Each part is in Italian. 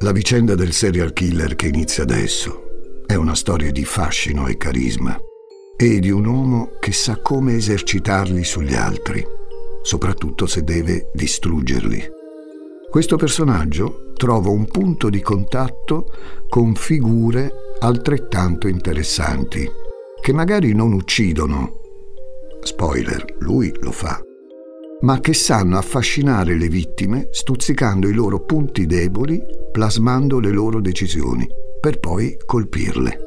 La vicenda del serial killer che inizia adesso è una storia di fascino e carisma e di un uomo che sa come esercitarli sugli altri, soprattutto se deve distruggerli. Questo personaggio trova un punto di contatto con figure altrettanto interessanti, che magari non uccidono. Spoiler, lui lo fa ma che sanno affascinare le vittime stuzzicando i loro punti deboli, plasmando le loro decisioni, per poi colpirle.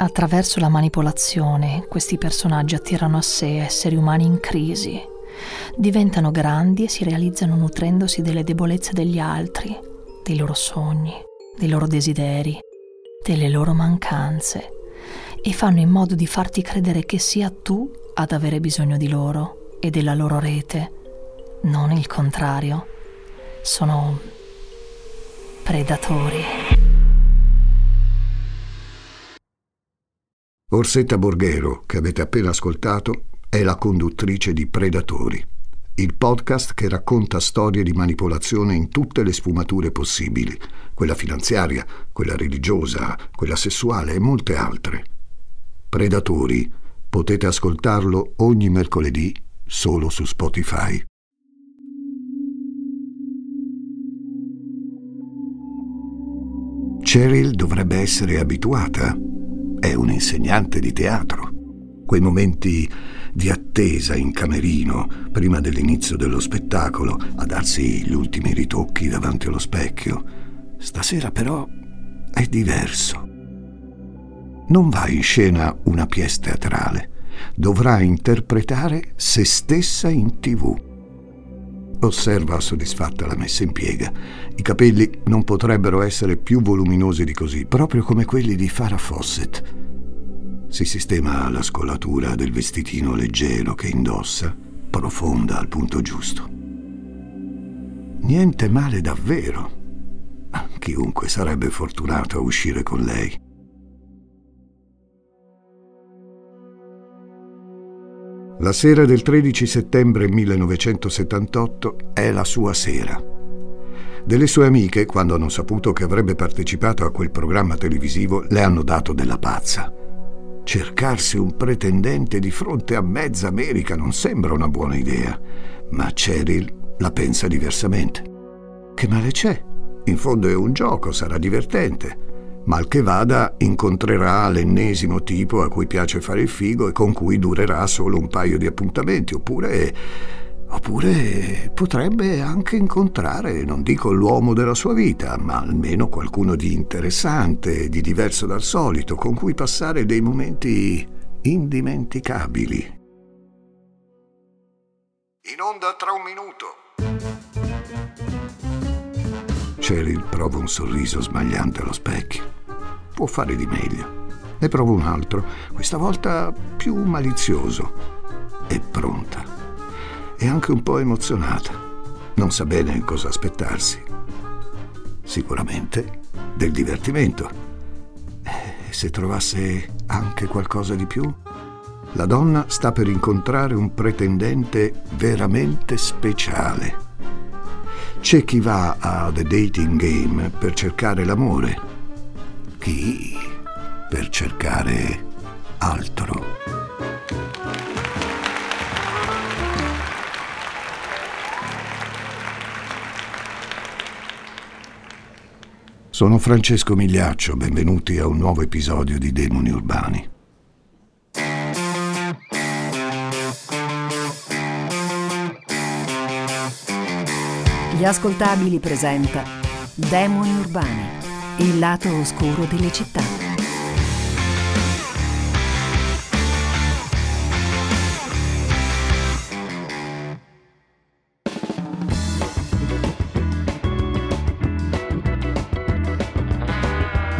Attraverso la manipolazione, questi personaggi attirano a sé esseri umani in crisi. Diventano grandi e si realizzano nutrendosi delle debolezze degli altri, dei loro sogni, dei loro desideri, delle loro mancanze e fanno in modo di farti credere che sia tu ad avere bisogno di loro e della loro rete, non il contrario. Sono predatori. Orsetta Borghero, che avete appena ascoltato, è la conduttrice di Predatori, il podcast che racconta storie di manipolazione in tutte le sfumature possibili, quella finanziaria, quella religiosa, quella sessuale e molte altre. Predatori Potete ascoltarlo ogni mercoledì solo su Spotify. Cheryl dovrebbe essere abituata. È un insegnante di teatro. Quei momenti di attesa in camerino, prima dell'inizio dello spettacolo, a darsi gli ultimi ritocchi davanti allo specchio. Stasera però è diverso non va in scena una pièce teatrale, dovrà interpretare se stessa in tv. Osserva soddisfatta la messa in piega. I capelli non potrebbero essere più voluminosi di così, proprio come quelli di Farah Fawcett. Si sistema la scolatura del vestitino leggero che indossa, profonda al punto giusto. Niente male davvero. Chiunque sarebbe fortunato a uscire con lei. La sera del 13 settembre 1978 è la sua sera. Delle sue amiche, quando hanno saputo che avrebbe partecipato a quel programma televisivo, le hanno dato della pazza. Cercarsi un pretendente di fronte a mezza America non sembra una buona idea, ma Cheryl la pensa diversamente. Che male c'è? In fondo è un gioco, sarà divertente. Mal che vada, incontrerà l'ennesimo tipo a cui piace fare il figo e con cui durerà solo un paio di appuntamenti, oppure... oppure potrebbe anche incontrare, non dico l'uomo della sua vita, ma almeno qualcuno di interessante, di diverso dal solito, con cui passare dei momenti indimenticabili. In onda tra un minuto. Cheryl prova un sorriso smagliante allo specchio può fare di meglio. Ne provo un altro, questa volta più malizioso. È pronta. È anche un po' emozionata. Non sa bene cosa aspettarsi. Sicuramente del divertimento. E se trovasse anche qualcosa di più? La donna sta per incontrare un pretendente veramente speciale. C'è chi va a The Dating Game per cercare l'amore chi per cercare altro. Sono Francesco Migliaccio, benvenuti a un nuovo episodio di Demoni Urbani. Gli ascoltabili presenta Demoni Urbani il lato oscuro delle città.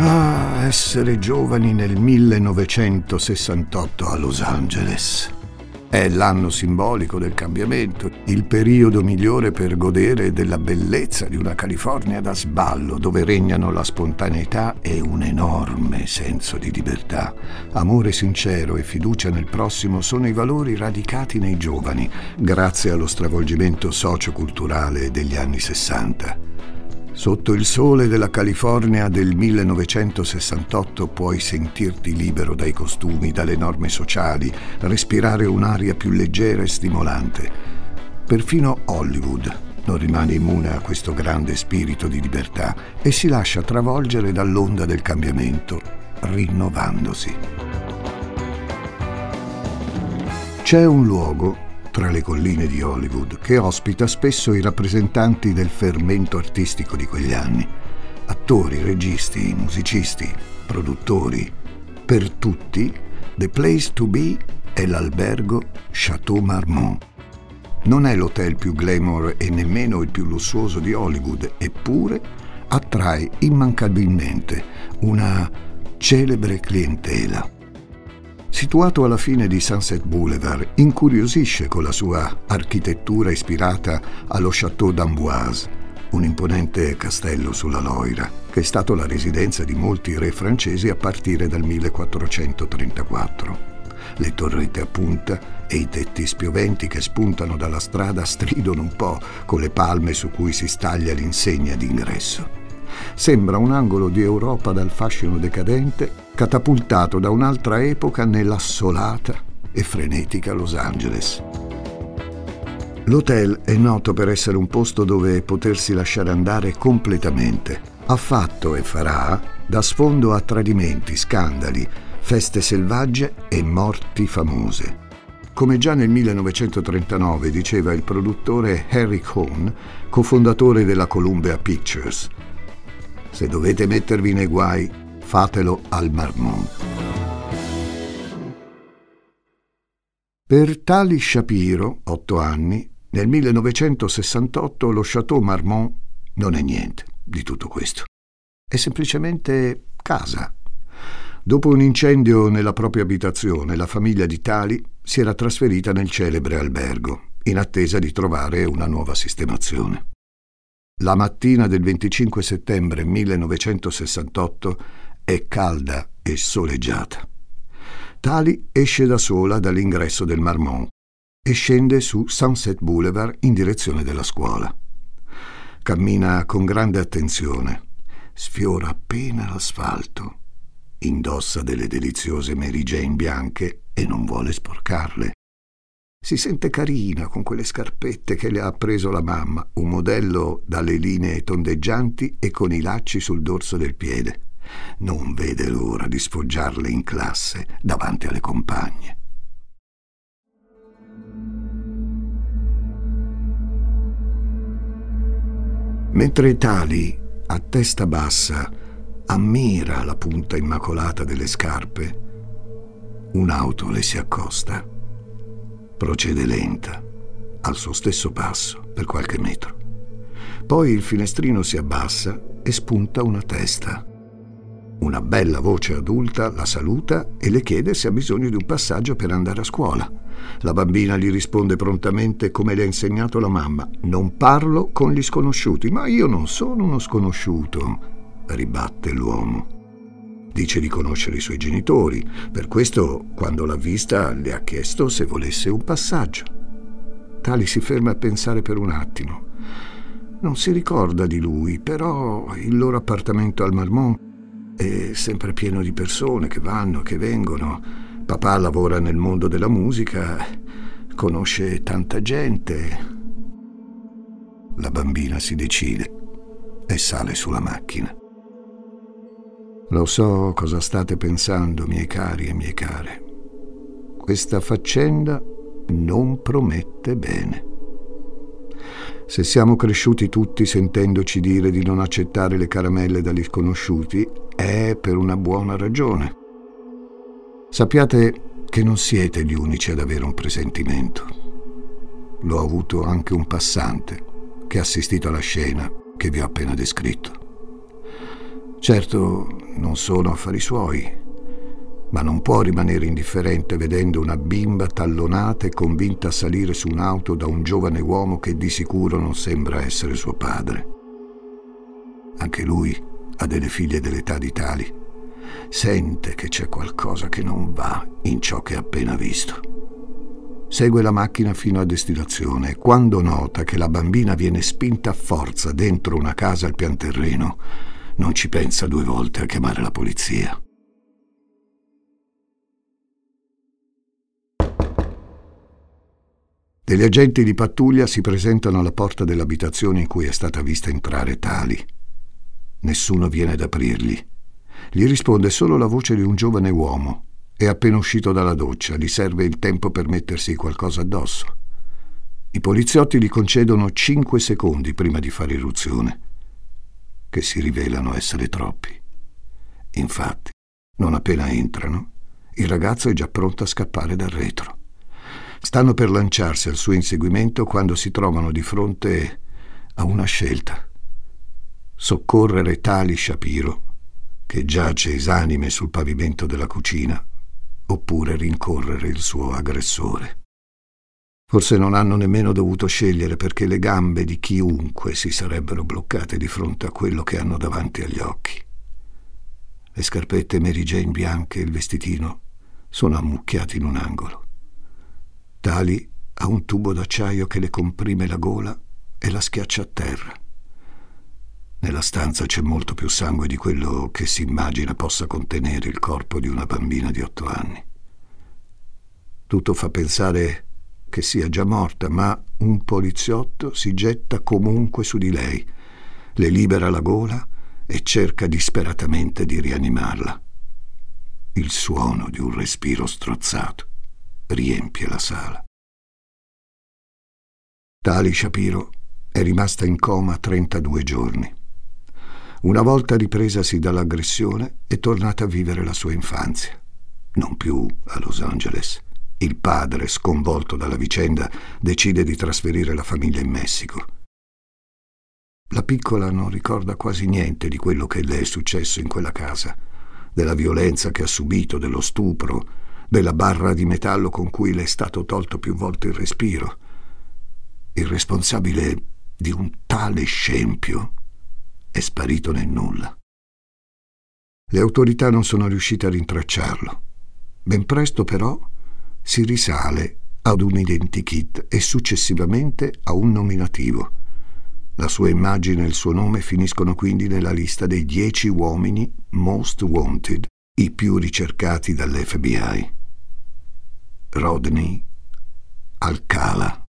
Ah, essere giovani nel 1968 a Los Angeles. È l'anno simbolico del cambiamento, il periodo migliore per godere della bellezza di una California da sballo dove regnano la spontaneità e un'enorme enorme senso di libertà. Amore sincero e fiducia nel prossimo sono i valori radicati nei giovani, grazie allo stravolgimento socioculturale degli anni 60. Sotto il sole della California del 1968 puoi sentirti libero dai costumi, dalle norme sociali, respirare un'aria più leggera e stimolante. Perfino Hollywood non rimane immune a questo grande spirito di libertà e si lascia travolgere dall'onda del cambiamento, rinnovandosi. C'è un luogo tra le colline di Hollywood, che ospita spesso i rappresentanti del fermento artistico di quegli anni. Attori, registi, musicisti, produttori. Per tutti, The Place to Be è l'albergo Chateau Marmont. Non è l'hotel più glamour e nemmeno il più lussuoso di Hollywood, eppure attrae immancabilmente una celebre clientela situato alla fine di Sunset Boulevard, incuriosisce con la sua architettura ispirata allo Château d'Amboise, un imponente castello sulla Loira, che è stato la residenza di molti re francesi a partire dal 1434. Le torrette a punta e i tetti spioventi che spuntano dalla strada stridono un po' con le palme su cui si staglia l'insegna d'ingresso. Sembra un angolo di Europa dal fascino decadente catapultato da un'altra epoca nell'assolata e frenetica Los Angeles. L'hotel è noto per essere un posto dove potersi lasciare andare completamente. Ha fatto e farà da sfondo a tradimenti, scandali, feste selvagge e morti famose. Come già nel 1939 diceva il produttore Harry Cohn, cofondatore della Columbia Pictures. Se dovete mettervi nei guai, fatelo al Marmont. Per Tali Shapiro, otto anni, nel 1968 lo Chateau Marmont non è niente di tutto questo. È semplicemente casa. Dopo un incendio nella propria abitazione, la famiglia di Tali si era trasferita nel celebre albergo, in attesa di trovare una nuova sistemazione. La mattina del 25 settembre 1968 è calda e soleggiata. Tali esce da sola dall'ingresso del Marmont e scende su Sunset Boulevard in direzione della scuola. Cammina con grande attenzione, sfiora appena l'asfalto, indossa delle deliziose Mary Jane bianche e non vuole sporcarle. Si sente carina con quelle scarpette che le ha preso la mamma, un modello dalle linee tondeggianti e con i lacci sul dorso del piede non vede l'ora di sfoggiarle in classe davanti alle compagne. Mentre Tali, a testa bassa, ammira la punta immacolata delle scarpe, un'auto le si accosta. Procede lenta, al suo stesso passo, per qualche metro. Poi il finestrino si abbassa e spunta una testa. Una bella voce adulta la saluta e le chiede se ha bisogno di un passaggio per andare a scuola. La bambina gli risponde prontamente come le ha insegnato la mamma. Non parlo con gli sconosciuti, ma io non sono uno sconosciuto, ribatte l'uomo. Dice di conoscere i suoi genitori, per questo quando l'ha vista le ha chiesto se volesse un passaggio. Tali si ferma a pensare per un attimo. Non si ricorda di lui, però il loro appartamento al Marmont è sempre pieno di persone che vanno, che vengono. Papà lavora nel mondo della musica, conosce tanta gente. La bambina si decide e sale sulla macchina. Lo so cosa state pensando, miei cari e mie care. Questa faccenda non promette bene. Se siamo cresciuti tutti sentendoci dire di non accettare le caramelle dagli sconosciuti, è per una buona ragione. Sappiate che non siete gli unici ad avere un presentimento. L'ho avuto anche un passante che ha assistito alla scena che vi ho appena descritto. Certo, non sono affari suoi, ma non può rimanere indifferente vedendo una bimba tallonata e convinta a salire su un'auto da un giovane uomo che di sicuro non sembra essere suo padre. Anche lui ha delle figlie dell'età di tali. Sente che c'è qualcosa che non va in ciò che ha appena visto. Segue la macchina fino a destinazione e quando nota che la bambina viene spinta a forza dentro una casa al pian terreno, non ci pensa due volte a chiamare la polizia. Degli agenti di pattuglia si presentano alla porta dell'abitazione in cui è stata vista entrare Tali. Nessuno viene ad aprirgli. Gli risponde solo la voce di un giovane uomo. È appena uscito dalla doccia, gli serve il tempo per mettersi qualcosa addosso. I poliziotti gli concedono cinque secondi prima di fare irruzione, che si rivelano essere troppi. Infatti, non appena entrano, il ragazzo è già pronto a scappare dal retro. Stanno per lanciarsi al suo inseguimento quando si trovano di fronte a una scelta. Soccorrere Tali Shapiro, che giace esanime sul pavimento della cucina, oppure rincorrere il suo aggressore. Forse non hanno nemmeno dovuto scegliere perché le gambe di chiunque si sarebbero bloccate di fronte a quello che hanno davanti agli occhi. Le scarpette Mary Jane bianche e il vestitino sono ammucchiati in un angolo. Tali ha un tubo d'acciaio che le comprime la gola e la schiaccia a terra. Nella stanza c'è molto più sangue di quello che si immagina possa contenere il corpo di una bambina di otto anni. Tutto fa pensare che sia già morta, ma un poliziotto si getta comunque su di lei, le libera la gola e cerca disperatamente di rianimarla. Il suono di un respiro strozzato riempie la sala. Tali Shapiro è rimasta in coma 32 giorni. Una volta ripresasi dall'aggressione è tornata a vivere la sua infanzia. Non più a Los Angeles. Il padre, sconvolto dalla vicenda, decide di trasferire la famiglia in Messico. La piccola non ricorda quasi niente di quello che le è successo in quella casa, della violenza che ha subito, dello stupro, della barra di metallo con cui le è stato tolto più volte il respiro. Il responsabile di un tale scempio è sparito nel nulla. Le autorità non sono riuscite a rintracciarlo. Ben presto però si risale ad un identikit e successivamente a un nominativo. La sua immagine e il suo nome finiscono quindi nella lista dei dieci uomini most wanted, i più ricercati dall'FBI. Rodney Alcala.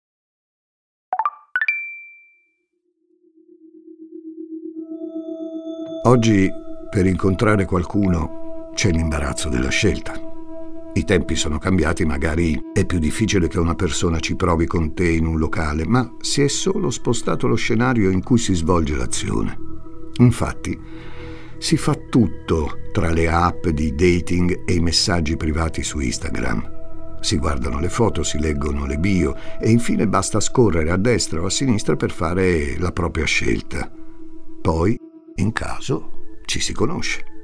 Oggi per incontrare qualcuno c'è l'imbarazzo della scelta. I tempi sono cambiati, magari è più difficile che una persona ci provi con te in un locale, ma si è solo spostato lo scenario in cui si svolge l'azione. Infatti, si fa tutto tra le app di dating e i messaggi privati su Instagram. Si guardano le foto, si leggono le bio e infine basta scorrere a destra o a sinistra per fare la propria scelta. Poi, in caso, ci si conosce.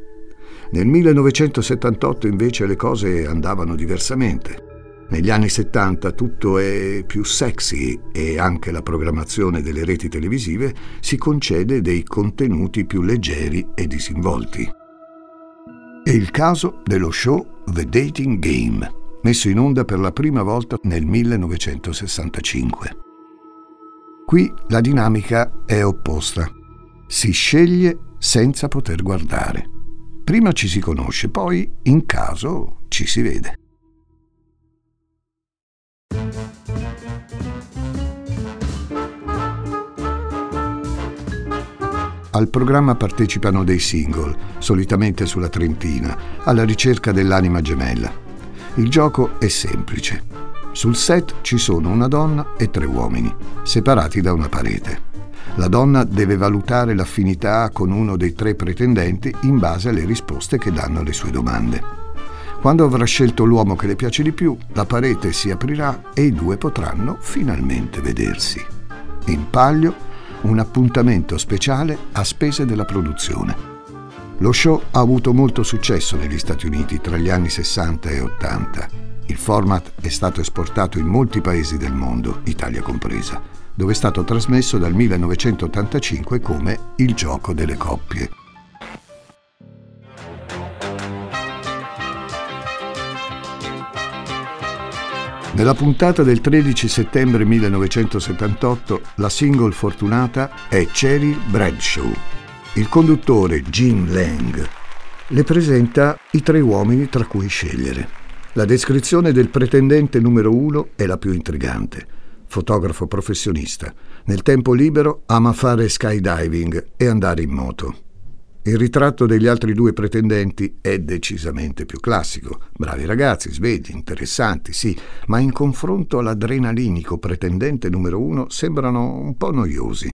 Nel 1978 invece le cose andavano diversamente. Negli anni 70 tutto è più sexy e anche la programmazione delle reti televisive si concede dei contenuti più leggeri e disinvolti. È il caso dello show The Dating Game messo in onda per la prima volta nel 1965. Qui la dinamica è opposta. Si sceglie senza poter guardare. Prima ci si conosce, poi, in caso, ci si vede. Al programma partecipano dei single, solitamente sulla trentina, alla ricerca dell'anima gemella. Il gioco è semplice. Sul set ci sono una donna e tre uomini, separati da una parete. La donna deve valutare l'affinità con uno dei tre pretendenti in base alle risposte che danno alle sue domande. Quando avrà scelto l'uomo che le piace di più, la parete si aprirà e i due potranno finalmente vedersi. In palio, un appuntamento speciale a spese della produzione. Lo show ha avuto molto successo negli Stati Uniti tra gli anni 60 e 80. Il format è stato esportato in molti paesi del mondo, Italia compresa, dove è stato trasmesso dal 1985 come Il gioco delle coppie. Nella puntata del 13 settembre 1978 la single fortunata è Cheryl Bradshaw. Il conduttore Jim Lang le presenta i tre uomini tra cui scegliere. La descrizione del pretendente numero uno è la più intrigante. Fotografo professionista. Nel tempo libero ama fare skydiving e andare in moto. Il ritratto degli altri due pretendenti è decisamente più classico. Bravi ragazzi, svegli, interessanti, sì, ma in confronto all'adrenalinico pretendente numero uno sembrano un po' noiosi.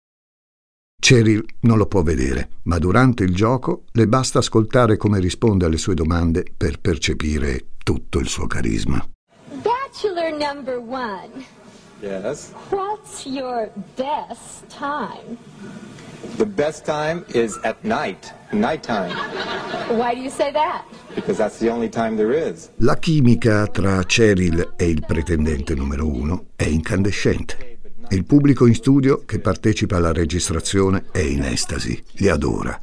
Cheryl non lo può vedere, ma durante il gioco le basta ascoltare come risponde alle sue domande per percepire tutto il suo carisma. Bachelor number one. Yes. What's your best time? The best time is at night, nighttime, Why do you say that? because that's the only time there is. La chimica tra Cheryl e il pretendente numero uno è incandescente. Il pubblico in studio che partecipa alla registrazione è in estasi, li adora.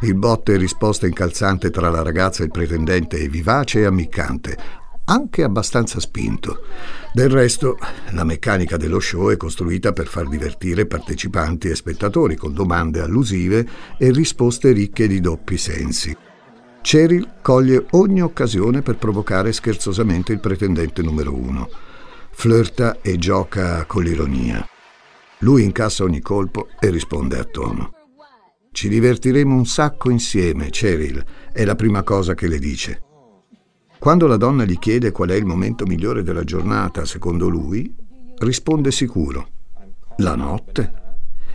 Il botte e risposta incalzante tra la ragazza e il pretendente è vivace e ammiccante, anche abbastanza spinto. Del resto, la meccanica dello show è costruita per far divertire partecipanti e spettatori con domande allusive e risposte ricche di doppi sensi. Cheryl coglie ogni occasione per provocare scherzosamente il pretendente numero uno. Flirta e gioca con l'ironia. Lui incassa ogni colpo e risponde a tono. Ci divertiremo un sacco insieme, Cheryl, è la prima cosa che le dice. Quando la donna gli chiede qual è il momento migliore della giornata, secondo lui, risponde sicuro. La notte.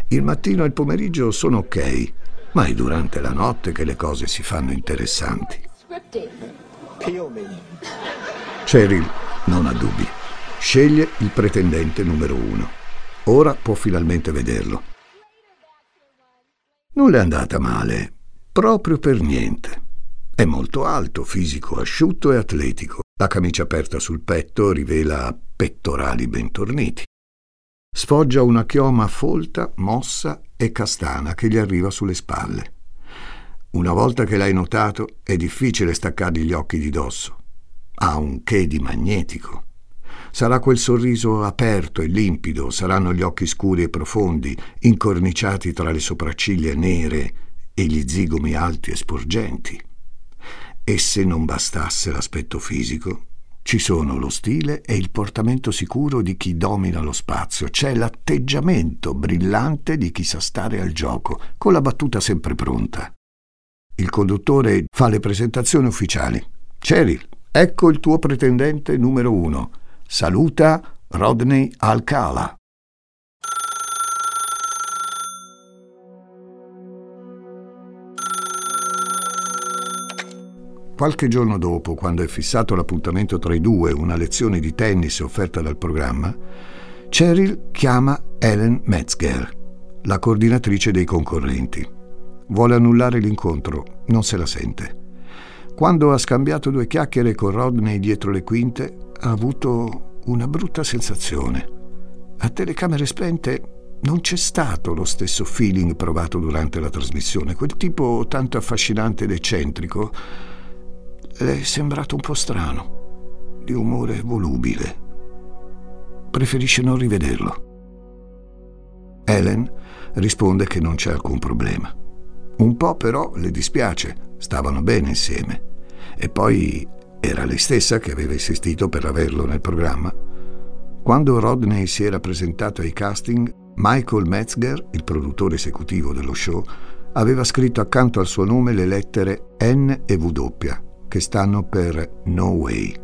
Il mattino e il pomeriggio sono ok, ma è durante la notte che le cose si fanno interessanti. Cheryl non ha dubbi. Sceglie il pretendente numero uno. Ora può finalmente vederlo. Non le è andata male, proprio per niente. È molto alto, fisico, asciutto e atletico. La camicia aperta sul petto rivela pettorali ben torniti. Sfoggia una chioma folta, mossa e castana che gli arriva sulle spalle. Una volta che l'hai notato, è difficile staccargli gli occhi di dosso. Ha un che di magnetico. Sarà quel sorriso aperto e limpido, saranno gli occhi scuri e profondi, incorniciati tra le sopracciglia nere e gli zigomi alti e sporgenti. E se non bastasse l'aspetto fisico, ci sono lo stile e il portamento sicuro di chi domina lo spazio, c'è l'atteggiamento brillante di chi sa stare al gioco, con la battuta sempre pronta. Il conduttore fa le presentazioni ufficiali. Cheryl, ecco il tuo pretendente numero uno. Saluta Rodney Alcala. Qualche giorno dopo, quando è fissato l'appuntamento tra i due, una lezione di tennis offerta dal programma, Cheryl chiama Ellen Metzger, la coordinatrice dei concorrenti. Vuole annullare l'incontro, non se la sente. Quando ha scambiato due chiacchiere con Rodney dietro le quinte, ha avuto una brutta sensazione. A telecamere spente non c'è stato lo stesso feeling provato durante la trasmissione. Quel tipo tanto affascinante ed eccentrico le è sembrato un po' strano, di umore volubile. Preferisce non rivederlo. Helen risponde che non c'è alcun problema. Un po' però le dispiace, stavano bene insieme. E poi era lei stessa che aveva insistito per averlo nel programma. Quando Rodney si era presentato ai casting, Michael Metzger, il produttore esecutivo dello show, aveva scritto accanto al suo nome le lettere N e W, che stanno per No Way.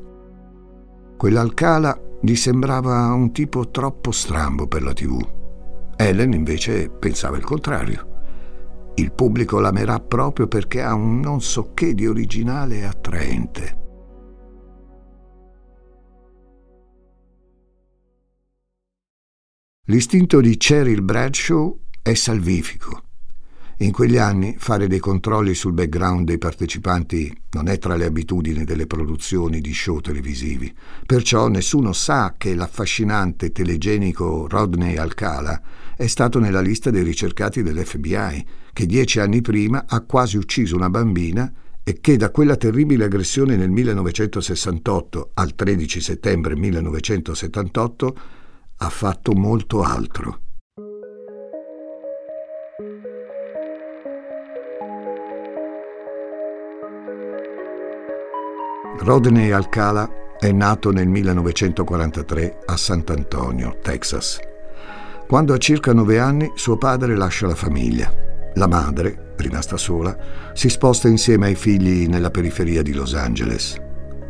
Quell'Alcala gli sembrava un tipo troppo strambo per la TV. Ellen invece pensava il contrario. Il pubblico l'amerà proprio perché ha un non so che di originale e attraente. L'istinto di Cheryl Bradshaw è salvifico. In quegli anni fare dei controlli sul background dei partecipanti non è tra le abitudini delle produzioni di show televisivi, perciò nessuno sa che l'affascinante telegenico Rodney Alcala è stato nella lista dei ricercati dell'FBI, che dieci anni prima ha quasi ucciso una bambina e che da quella terribile aggressione nel 1968 al 13 settembre 1978 ha fatto molto altro. Rodney Alcala è nato nel 1943 a Sant'Antonio, Texas. Quando ha circa nove anni suo padre lascia la famiglia. La madre, rimasta sola, si sposta insieme ai figli nella periferia di Los Angeles.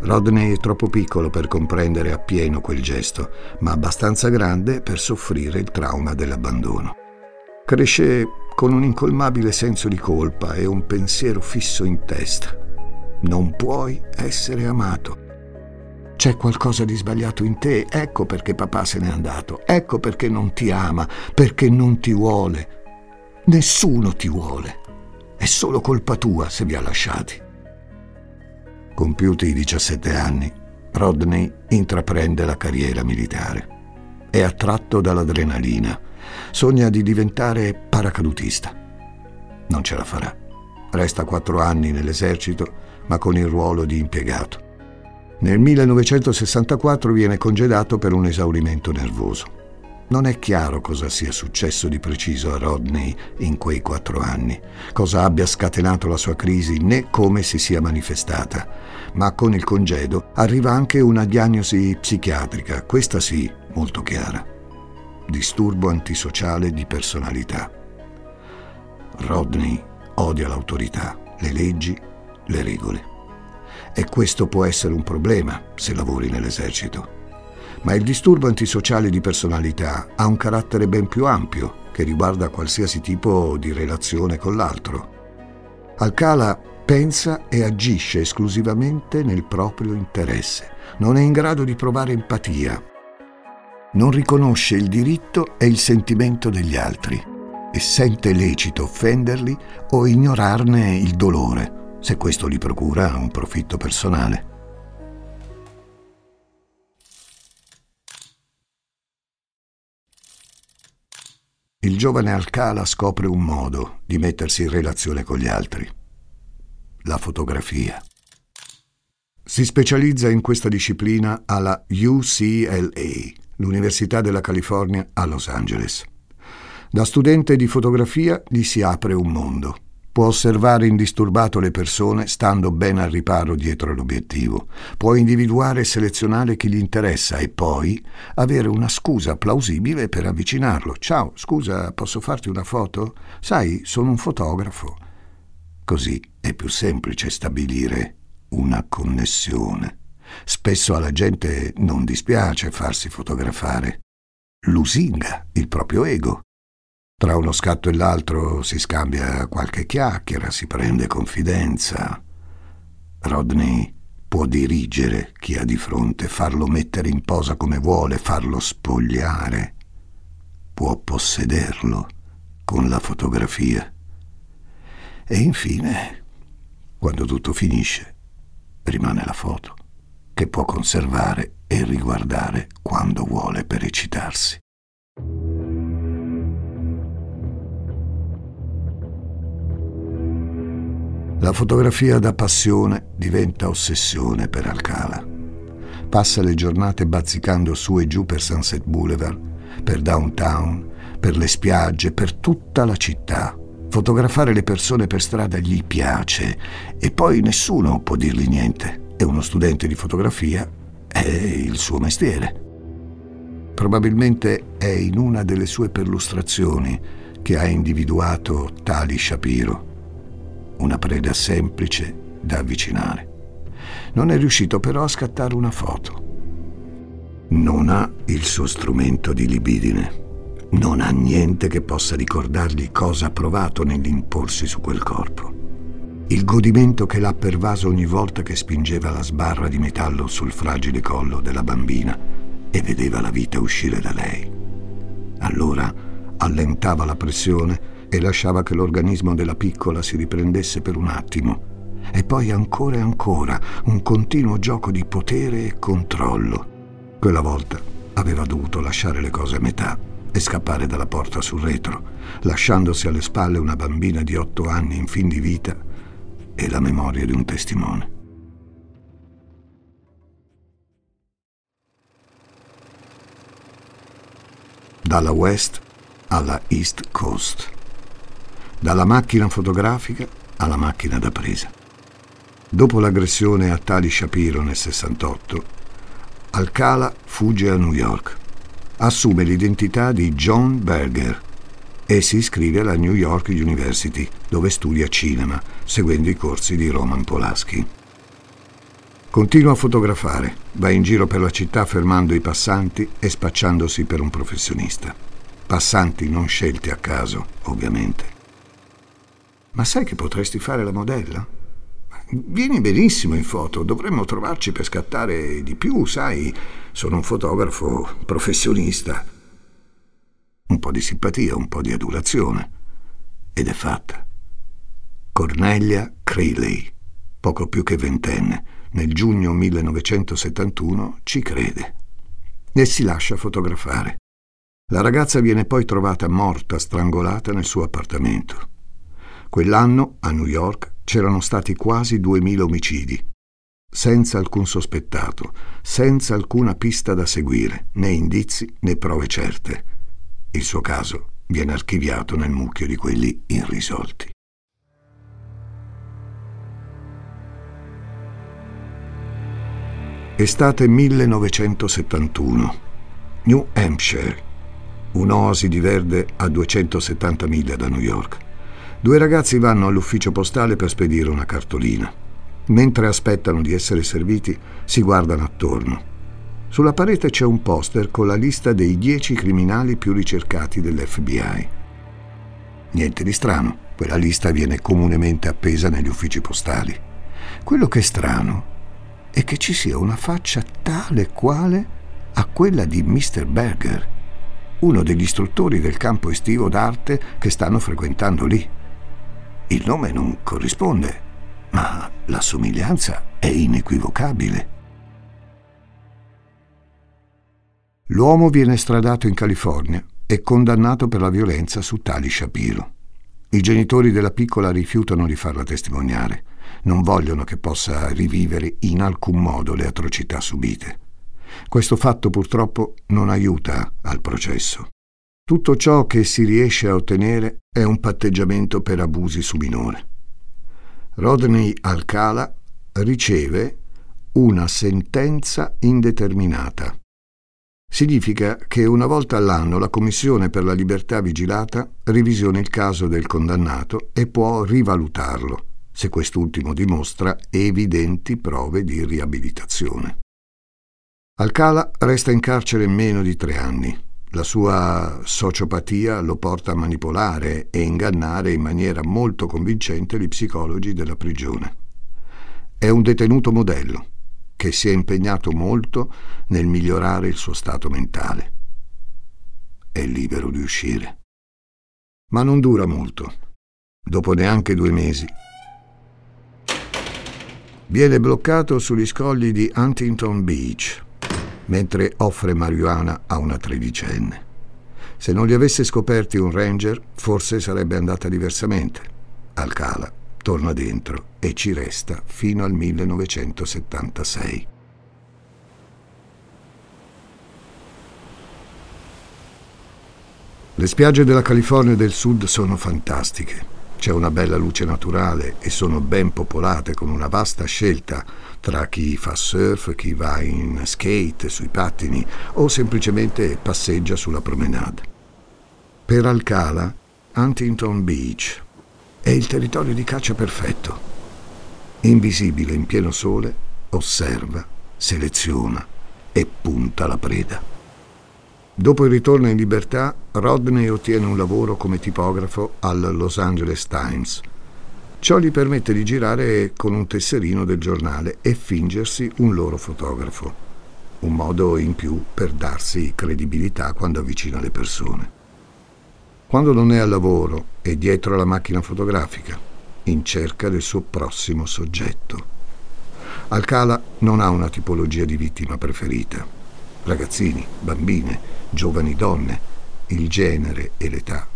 Rodney è troppo piccolo per comprendere appieno quel gesto, ma abbastanza grande per soffrire il trauma dell'abbandono. Cresce con un incolmabile senso di colpa e un pensiero fisso in testa. Non puoi essere amato. C'è qualcosa di sbagliato in te, ecco perché papà se n'è andato, ecco perché non ti ama, perché non ti vuole. Nessuno ti vuole. È solo colpa tua se vi ha lasciati. Compiuti i 17 anni, Rodney intraprende la carriera militare. È attratto dall'adrenalina. Sogna di diventare paracadutista. Non ce la farà. Resta quattro anni nell'esercito ma con il ruolo di impiegato. Nel 1964 viene congedato per un esaurimento nervoso. Non è chiaro cosa sia successo di preciso a Rodney in quei quattro anni, cosa abbia scatenato la sua crisi né come si sia manifestata, ma con il congedo arriva anche una diagnosi psichiatrica, questa sì, molto chiara. Disturbo antisociale di personalità. Rodney odia l'autorità, le leggi le regole. E questo può essere un problema se lavori nell'esercito. Ma il disturbo antisociale di personalità ha un carattere ben più ampio che riguarda qualsiasi tipo di relazione con l'altro. Alcala pensa e agisce esclusivamente nel proprio interesse, non è in grado di provare empatia, non riconosce il diritto e il sentimento degli altri e sente lecito offenderli o ignorarne il dolore se questo gli procura un profitto personale. Il giovane Alcala scopre un modo di mettersi in relazione con gli altri. La fotografia. Si specializza in questa disciplina alla UCLA, l'Università della California a Los Angeles. Da studente di fotografia gli si apre un mondo Può osservare indisturbato le persone stando ben al riparo dietro l'obiettivo. Può individuare e selezionare chi gli interessa e poi avere una scusa plausibile per avvicinarlo. Ciao, scusa, posso farti una foto? Sai, sono un fotografo. Così è più semplice stabilire una connessione. Spesso alla gente non dispiace farsi fotografare. Lusinga il proprio ego tra uno scatto e l'altro si scambia qualche chiacchiera, si prende confidenza. Rodney può dirigere chi ha di fronte, farlo mettere in posa come vuole, farlo spogliare. Può possederlo con la fotografia. E infine, quando tutto finisce, rimane la foto, che può conservare e riguardare quando vuole per eccitarsi. La fotografia da passione diventa ossessione per Alcala. Passa le giornate bazzicando su e giù per Sunset Boulevard, per downtown, per le spiagge, per tutta la città. Fotografare le persone per strada gli piace e poi nessuno può dirgli niente. È uno studente di fotografia, è il suo mestiere. Probabilmente è in una delle sue perlustrazioni che ha individuato tali Shapiro una preda semplice da avvicinare. Non è riuscito però a scattare una foto. Non ha il suo strumento di libidine. Non ha niente che possa ricordargli cosa ha provato nell'imporsi su quel corpo. Il godimento che l'ha pervaso ogni volta che spingeva la sbarra di metallo sul fragile collo della bambina e vedeva la vita uscire da lei. Allora allentava la pressione e lasciava che l'organismo della piccola si riprendesse per un attimo. E poi ancora e ancora un continuo gioco di potere e controllo. Quella volta aveva dovuto lasciare le cose a metà e scappare dalla porta sul retro, lasciandosi alle spalle una bambina di otto anni in fin di vita e la memoria di un testimone. Dalla West alla East Coast, dalla macchina fotografica alla macchina da presa. Dopo l'aggressione a Tali Shapiro nel 68, Alcala fugge a New York, assume l'identità di John Berger e si iscrive alla New York University, dove studia cinema, seguendo i corsi di Roman Polanski. Continua a fotografare, va in giro per la città fermando i passanti e spacciandosi per un professionista. Passanti non scelti a caso, ovviamente. Ma sai che potresti fare la modella? Vieni benissimo in foto, dovremmo trovarci per scattare di più, sai, sono un fotografo professionista. Un po' di simpatia, un po' di adulazione. Ed è fatta. Cornelia Crayley, poco più che ventenne, nel giugno 1971 ci crede e si lascia fotografare. La ragazza viene poi trovata morta, strangolata nel suo appartamento. Quell'anno, a New York, c'erano stati quasi 2000 omicidi, senza alcun sospettato, senza alcuna pista da seguire, né indizi né prove certe. Il suo caso viene archiviato nel mucchio di quelli irrisolti. Estate 1971. New Hampshire, un'oasi di verde a 270 miglia da New York. Due ragazzi vanno all'ufficio postale per spedire una cartolina. Mentre aspettano di essere serviti, si guardano attorno. Sulla parete c'è un poster con la lista dei dieci criminali più ricercati dell'FBI. Niente di strano, quella lista viene comunemente appesa negli uffici postali. Quello che è strano è che ci sia una faccia tale quale a quella di Mr. Berger, uno degli istruttori del campo estivo d'arte che stanno frequentando lì. Il nome non corrisponde, ma la somiglianza è inequivocabile. L'uomo viene stradato in California e condannato per la violenza su Tali Shapiro. I genitori della piccola rifiutano di farla testimoniare. Non vogliono che possa rivivere in alcun modo le atrocità subite. Questo fatto purtroppo non aiuta al processo. Tutto ciò che si riesce a ottenere è un patteggiamento per abusi su minore. Rodney Alcala riceve una sentenza indeterminata. Significa che una volta all'anno la Commissione per la libertà vigilata revisiona il caso del condannato e può rivalutarlo, se quest'ultimo dimostra evidenti prove di riabilitazione. Alcala resta in carcere meno di tre anni, la sua sociopatia lo porta a manipolare e ingannare in maniera molto convincente gli psicologi della prigione. È un detenuto modello che si è impegnato molto nel migliorare il suo stato mentale. È libero di uscire. Ma non dura molto. Dopo neanche due mesi viene bloccato sugli scogli di Huntington Beach mentre offre marijuana a una tredicenne. Se non li avesse scoperti un ranger, forse sarebbe andata diversamente. Alcala torna dentro e ci resta fino al 1976. Le spiagge della California del Sud sono fantastiche. C'è una bella luce naturale e sono ben popolate con una vasta scelta tra chi fa surf, chi va in skate, sui pattini o semplicemente passeggia sulla promenade. Per Alcala, Huntington Beach è il territorio di caccia perfetto. Invisibile in pieno sole, osserva, seleziona e punta la preda. Dopo il ritorno in libertà, Rodney ottiene un lavoro come tipografo al Los Angeles Times. Ciò gli permette di girare con un tesserino del giornale e fingersi un loro fotografo. Un modo in più per darsi credibilità quando avvicina le persone. Quando non è al lavoro è dietro alla macchina fotografica, in cerca del suo prossimo soggetto. Alcala non ha una tipologia di vittima preferita. Ragazzini, bambine, giovani donne, il genere e l'età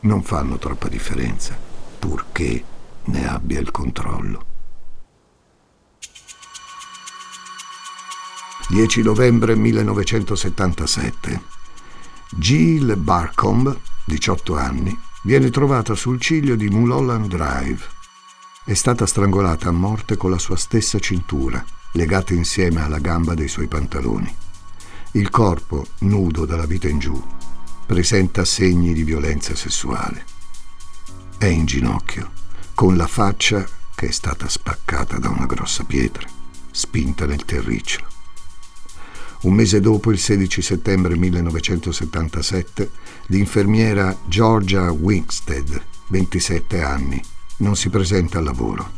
non fanno troppa differenza, purché ne abbia il controllo. 10 novembre 1977. Jill Barcombe, 18 anni, viene trovata sul ciglio di Mulholland Drive. È stata strangolata a morte con la sua stessa cintura, legata insieme alla gamba dei suoi pantaloni. Il corpo, nudo dalla vita in giù, presenta segni di violenza sessuale. È in ginocchio, con la faccia che è stata spaccata da una grossa pietra, spinta nel terriccio. Un mese dopo, il 16 settembre 1977, l'infermiera Georgia Winstead, 27 anni, non si presenta al lavoro.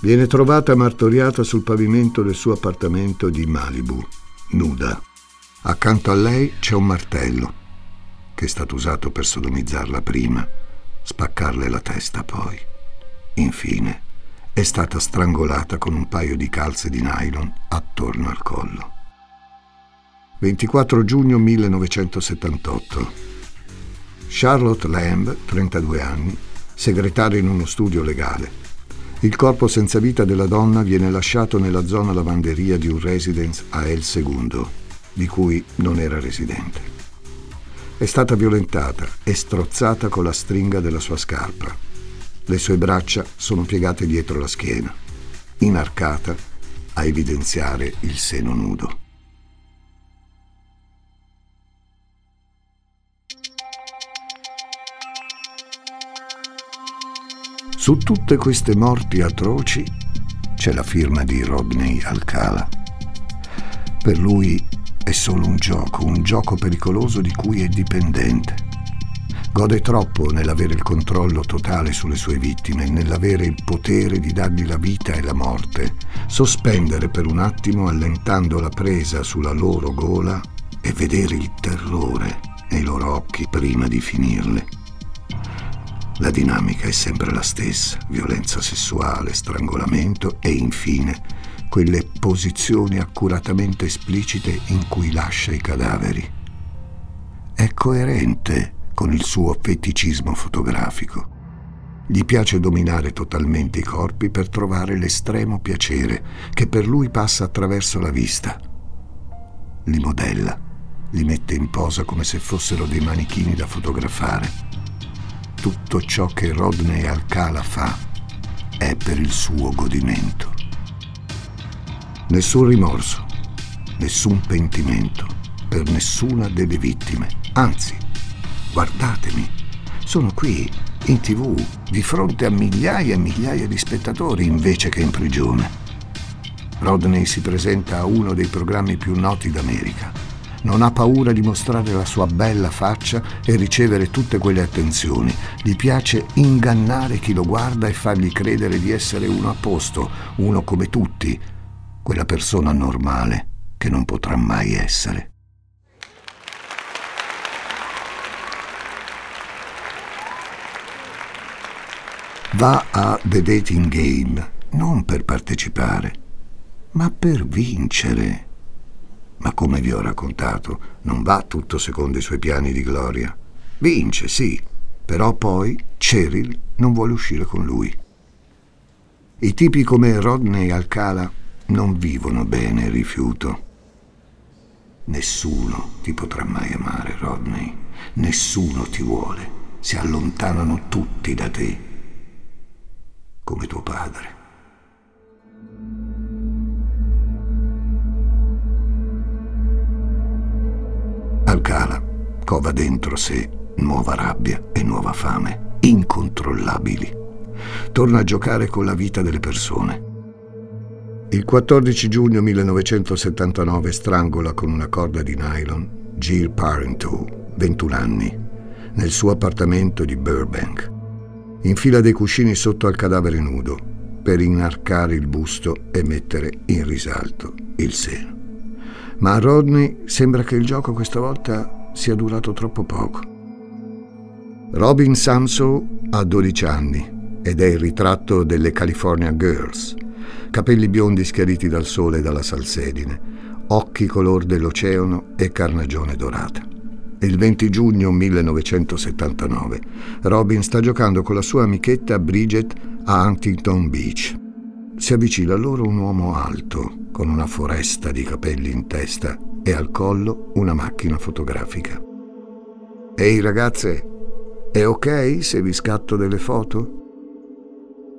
Viene trovata martoriata sul pavimento del suo appartamento di Malibu, nuda. Accanto a lei c'è un martello, che è stato usato per sodomizzarla prima, spaccarle la testa poi. Infine, è stata strangolata con un paio di calze di nylon attorno al collo. 24 giugno 1978. Charlotte Lamb, 32 anni, segretaria in uno studio legale. Il corpo senza vita della donna viene lasciato nella zona lavanderia di un residence a El Segundo, di cui non era residente. È stata violentata e strozzata con la stringa della sua scarpa. Le sue braccia sono piegate dietro la schiena, inarcata a evidenziare il seno nudo. Su tutte queste morti atroci c'è la firma di Rodney Alcala. Per lui è solo un gioco, un gioco pericoloso di cui è dipendente. Gode troppo nell'avere il controllo totale sulle sue vittime, nell'avere il potere di dargli la vita e la morte, sospendere per un attimo allentando la presa sulla loro gola e vedere il terrore nei loro occhi prima di finirle. La dinamica è sempre la stessa, violenza sessuale, strangolamento e infine quelle posizioni accuratamente esplicite in cui lascia i cadaveri. È coerente con il suo feticismo fotografico. Gli piace dominare totalmente i corpi per trovare l'estremo piacere che per lui passa attraverso la vista. Li modella, li mette in posa come se fossero dei manichini da fotografare tutto ciò che Rodney Alcala fa è per il suo godimento. Nessun rimorso, nessun pentimento per nessuna delle vittime. Anzi, guardatemi, sono qui in tv di fronte a migliaia e migliaia di spettatori invece che in prigione. Rodney si presenta a uno dei programmi più noti d'America non ha paura di mostrare la sua bella faccia e ricevere tutte quelle attenzioni. Gli piace ingannare chi lo guarda e fargli credere di essere uno a posto, uno come tutti, quella persona normale che non potrà mai essere. Va a The Dating Game non per partecipare, ma per vincere ma come vi ho raccontato, non va tutto secondo i suoi piani di gloria. Vince, sì, però poi Cheryl non vuole uscire con lui. I tipi come Rodney Alcala non vivono bene il rifiuto. Nessuno ti potrà mai amare, Rodney. Nessuno ti vuole. Si allontanano tutti da te, come tuo padre. Alcala cova dentro sé nuova rabbia e nuova fame, incontrollabili. Torna a giocare con la vita delle persone. Il 14 giugno 1979 strangola con una corda di nylon Jill Parenteau, 21 anni, nel suo appartamento di Burbank. Infila dei cuscini sotto al cadavere nudo per inarcare il busto e mettere in risalto il seno. Ma a Rodney sembra che il gioco questa volta sia durato troppo poco. Robin Samso ha 12 anni ed è il ritratto delle California Girls. Capelli biondi schiariti dal sole e dalla salsedine, occhi color dell'oceano e carnagione dorata. il 20 giugno 1979, Robin sta giocando con la sua amichetta Bridget a Huntington Beach. Si avvicina a loro un uomo alto, con una foresta di capelli in testa e al collo una macchina fotografica. Ehi ragazze, è ok se vi scatto delle foto?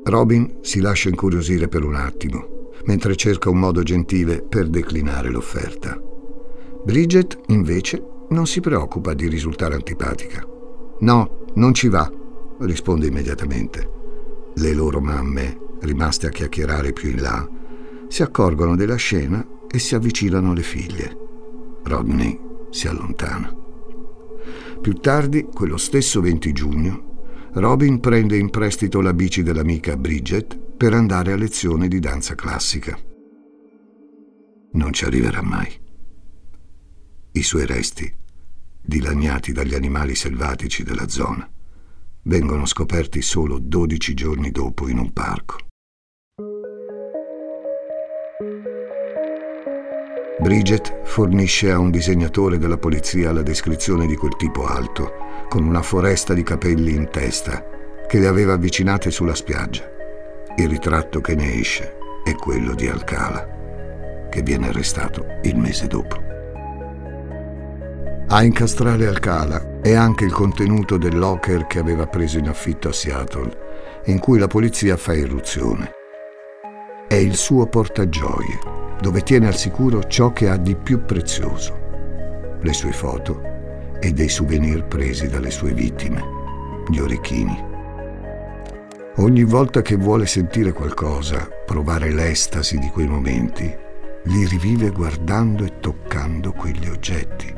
Robin si lascia incuriosire per un attimo, mentre cerca un modo gentile per declinare l'offerta. Bridget, invece, non si preoccupa di risultare antipatica. No, non ci va, risponde immediatamente. Le loro mamme, rimaste a chiacchierare più in là, si accorgono della scena e si avvicinano alle figlie. Rodney si allontana. Più tardi, quello stesso 20 giugno, Robin prende in prestito la bici dell'amica Bridget per andare a lezione di danza classica. Non ci arriverà mai. I suoi resti, dilaniati dagli animali selvatici della zona, vengono scoperti solo 12 giorni dopo in un parco. Bridget fornisce a un disegnatore della polizia la descrizione di quel tipo alto, con una foresta di capelli in testa, che le aveva avvicinate sulla spiaggia. Il ritratto che ne esce è quello di Alcala, che viene arrestato il mese dopo. A incastrare Alcala è anche il contenuto del locker che aveva preso in affitto a Seattle, in cui la polizia fa irruzione. È il suo portagioie, dove tiene al sicuro ciò che ha di più prezioso, le sue foto e dei souvenir presi dalle sue vittime, gli orecchini. Ogni volta che vuole sentire qualcosa, provare l'estasi di quei momenti, li rivive guardando e toccando quegli oggetti.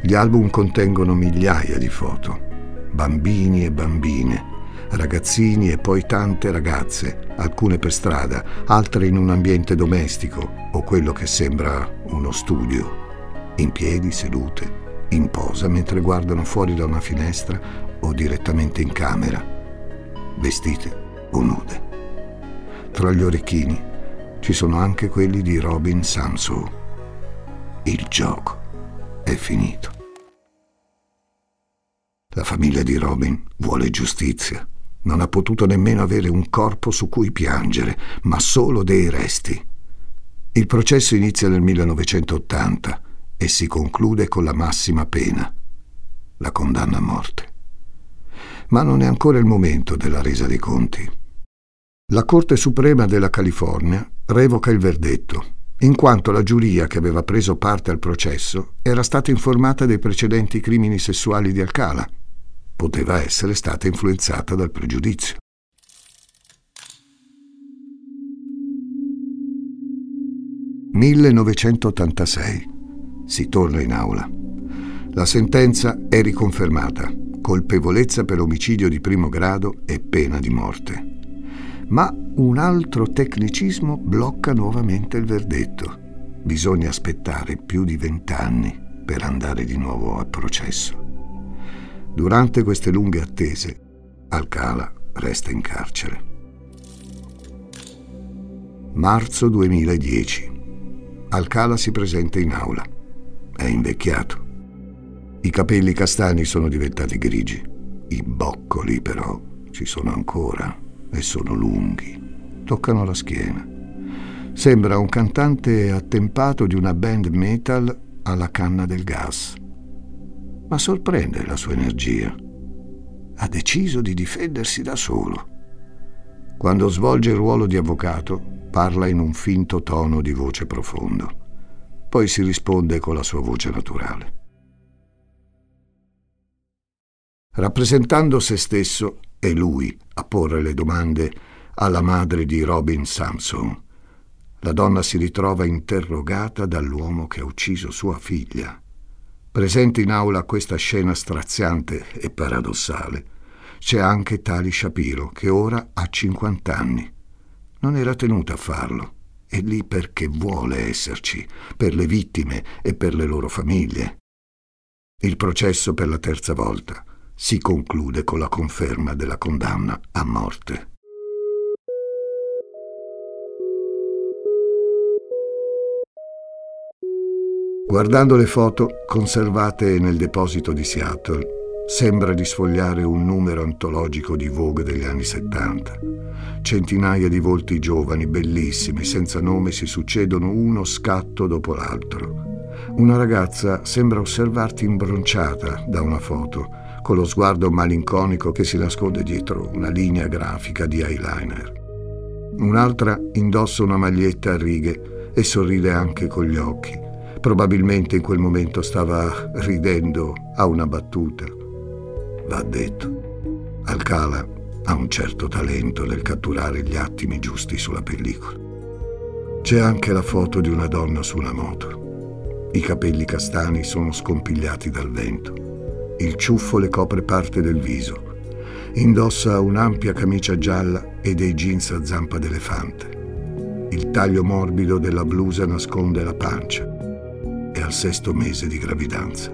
Gli album contengono migliaia di foto, bambini e bambine, ragazzini e poi tante ragazze, alcune per strada, altre in un ambiente domestico o quello che sembra uno studio, in piedi, sedute, in posa mentre guardano fuori da una finestra o direttamente in camera, vestite o nude. Tra gli orecchini ci sono anche quelli di Robin Samso. Il gioco è finito. La famiglia di Robin vuole giustizia. Non ha potuto nemmeno avere un corpo su cui piangere, ma solo dei resti. Il processo inizia nel 1980 e si conclude con la massima pena, la condanna a morte. Ma non è ancora il momento della resa dei conti. La Corte Suprema della California revoca il verdetto in quanto la giuria che aveva preso parte al processo era stata informata dei precedenti crimini sessuali di Alcala. Poteva essere stata influenzata dal pregiudizio. «1986. Si torna in aula. La sentenza è riconfermata. Colpevolezza per omicidio di primo grado e pena di morte ma un altro tecnicismo blocca nuovamente il verdetto. Bisogna aspettare più di vent'anni per andare di nuovo a processo. Durante queste lunghe attese, Alcala resta in carcere. Marzo 2010. Alcala si presenta in aula. È invecchiato. I capelli castani sono diventati grigi. I boccoli, però, ci sono ancora e sono lunghi, toccano la schiena. Sembra un cantante attempato di una band metal alla canna del gas. Ma sorprende la sua energia. Ha deciso di difendersi da solo. Quando svolge il ruolo di avvocato, parla in un finto tono di voce profondo. Poi si risponde con la sua voce naturale. Rappresentando se stesso, è lui a porre le domande alla madre di Robin Samson. La donna si ritrova interrogata dall'uomo che ha ucciso sua figlia. Presente in aula questa scena straziante e paradossale, c'è anche Tali Shapiro, che ora ha 50 anni. Non era tenuta a farlo. È lì perché vuole esserci, per le vittime e per le loro famiglie. Il processo per la terza volta si conclude con la conferma della condanna a morte. Guardando le foto conservate nel deposito di Seattle, sembra di sfogliare un numero antologico di Vogue degli anni 70. Centinaia di volti giovani, bellissimi, senza nome, si succedono uno scatto dopo l'altro. Una ragazza sembra osservarti imbronciata da una foto, con lo sguardo malinconico che si nasconde dietro una linea grafica di eyeliner. Un'altra indossa una maglietta a righe e sorride anche con gli occhi. Probabilmente in quel momento stava ridendo a una battuta. Va detto, Alcala ha un certo talento nel catturare gli attimi giusti sulla pellicola. C'è anche la foto di una donna su una moto. I capelli castani sono scompigliati dal vento. Il ciuffo le copre parte del viso. Indossa un'ampia camicia gialla e dei jeans a zampa d'elefante. Il taglio morbido della blusa nasconde la pancia. Al sesto mese di gravidanza.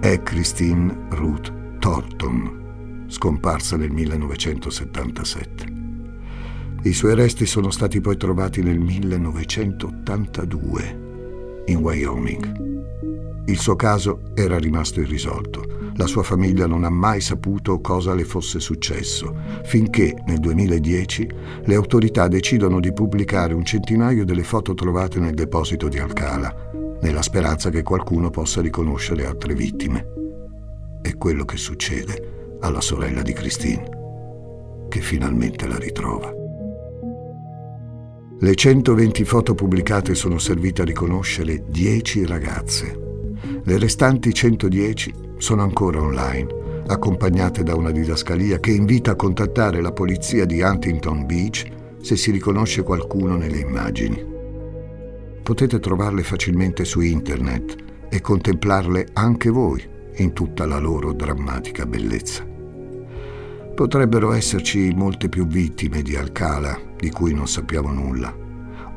È Christine Ruth Thornton, scomparsa nel 1977. I suoi resti sono stati poi trovati nel 1982 in Wyoming. Il suo caso era rimasto irrisolto. La sua famiglia non ha mai saputo cosa le fosse successo, finché nel 2010 le autorità decidono di pubblicare un centinaio delle foto trovate nel deposito di Alcala, nella speranza che qualcuno possa riconoscere altre vittime. È quello che succede alla sorella di Christine, che finalmente la ritrova. Le 120 foto pubblicate sono servite a riconoscere 10 ragazze le restanti 110 sono ancora online, accompagnate da una didascalia che invita a contattare la polizia di Huntington Beach se si riconosce qualcuno nelle immagini. Potete trovarle facilmente su internet e contemplarle anche voi in tutta la loro drammatica bellezza. Potrebbero esserci molte più vittime di Alcala di cui non sappiamo nulla,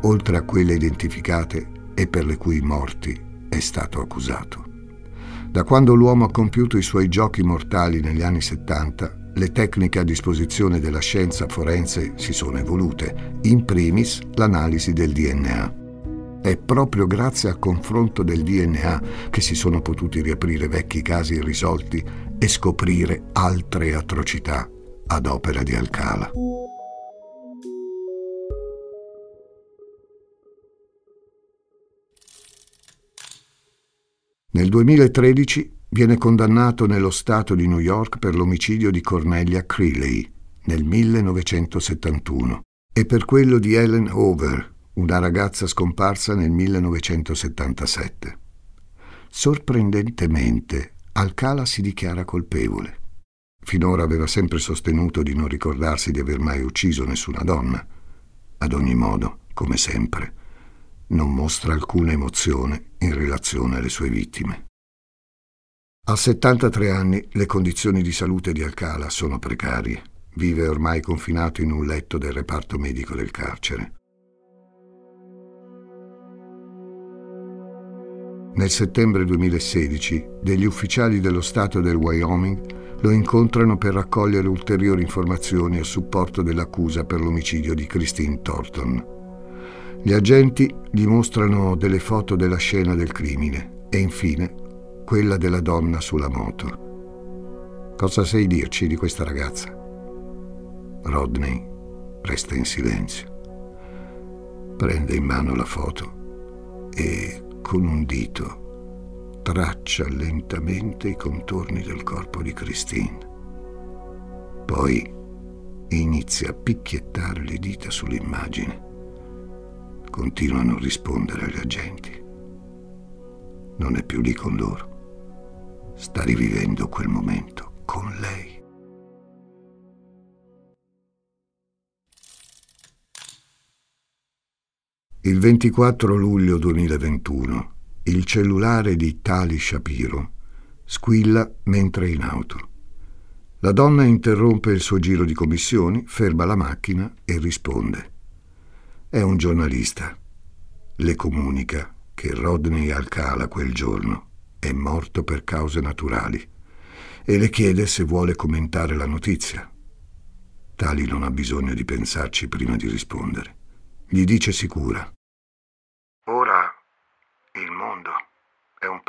oltre a quelle identificate e per le cui morti è stato accusato. Da quando l'uomo ha compiuto i suoi giochi mortali negli anni 70, le tecniche a disposizione della scienza forense si sono evolute, in primis l'analisi del DNA. È proprio grazie al confronto del DNA che si sono potuti riaprire vecchi casi irrisolti e scoprire altre atrocità ad opera di Alcala. Nel 2013 viene condannato nello Stato di New York per l'omicidio di Cornelia Creeley nel 1971 e per quello di Ellen Over, una ragazza scomparsa nel 1977. Sorprendentemente, Alcala si dichiara colpevole. Finora aveva sempre sostenuto di non ricordarsi di aver mai ucciso nessuna donna. Ad ogni modo, come sempre, non mostra alcuna emozione in relazione alle sue vittime. A 73 anni le condizioni di salute di Alcala sono precarie. Vive ormai confinato in un letto del reparto medico del carcere. Nel settembre 2016 degli ufficiali dello Stato del Wyoming lo incontrano per raccogliere ulteriori informazioni a supporto dell'accusa per l'omicidio di Christine Thornton. Gli agenti gli mostrano delle foto della scena del crimine e infine quella della donna sulla moto. Cosa sai dirci di questa ragazza? Rodney resta in silenzio. Prende in mano la foto e con un dito traccia lentamente i contorni del corpo di Christine. Poi inizia a picchiettare le dita sull'immagine continua a non rispondere agli agenti. Non è più lì con loro. Sta rivivendo quel momento con lei. Il 24 luglio 2021 il cellulare di Tali Shapiro squilla mentre è in auto. La donna interrompe il suo giro di commissioni, ferma la macchina e risponde. È un giornalista. Le comunica che Rodney Alcala quel giorno è morto per cause naturali e le chiede se vuole commentare la notizia. Tali non ha bisogno di pensarci prima di rispondere. Gli dice sicura. Ora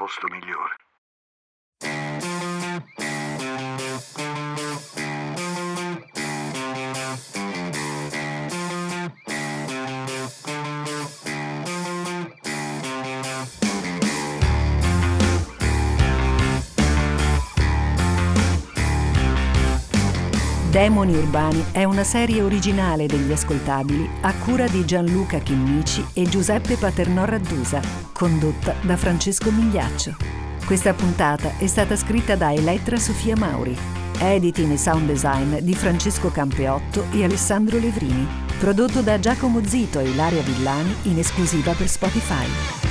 posto migliore. Demoni Urbani è una serie originale degli ascoltabili a cura di Gianluca Chinnici e Giuseppe Paternò Raddusa, condotta da Francesco Migliaccio. Questa puntata è stata scritta da Elettra Sofia Mauri, editing e sound design di Francesco Campeotto e Alessandro Levrini, prodotto da Giacomo Zito e Ilaria Villani in esclusiva per Spotify.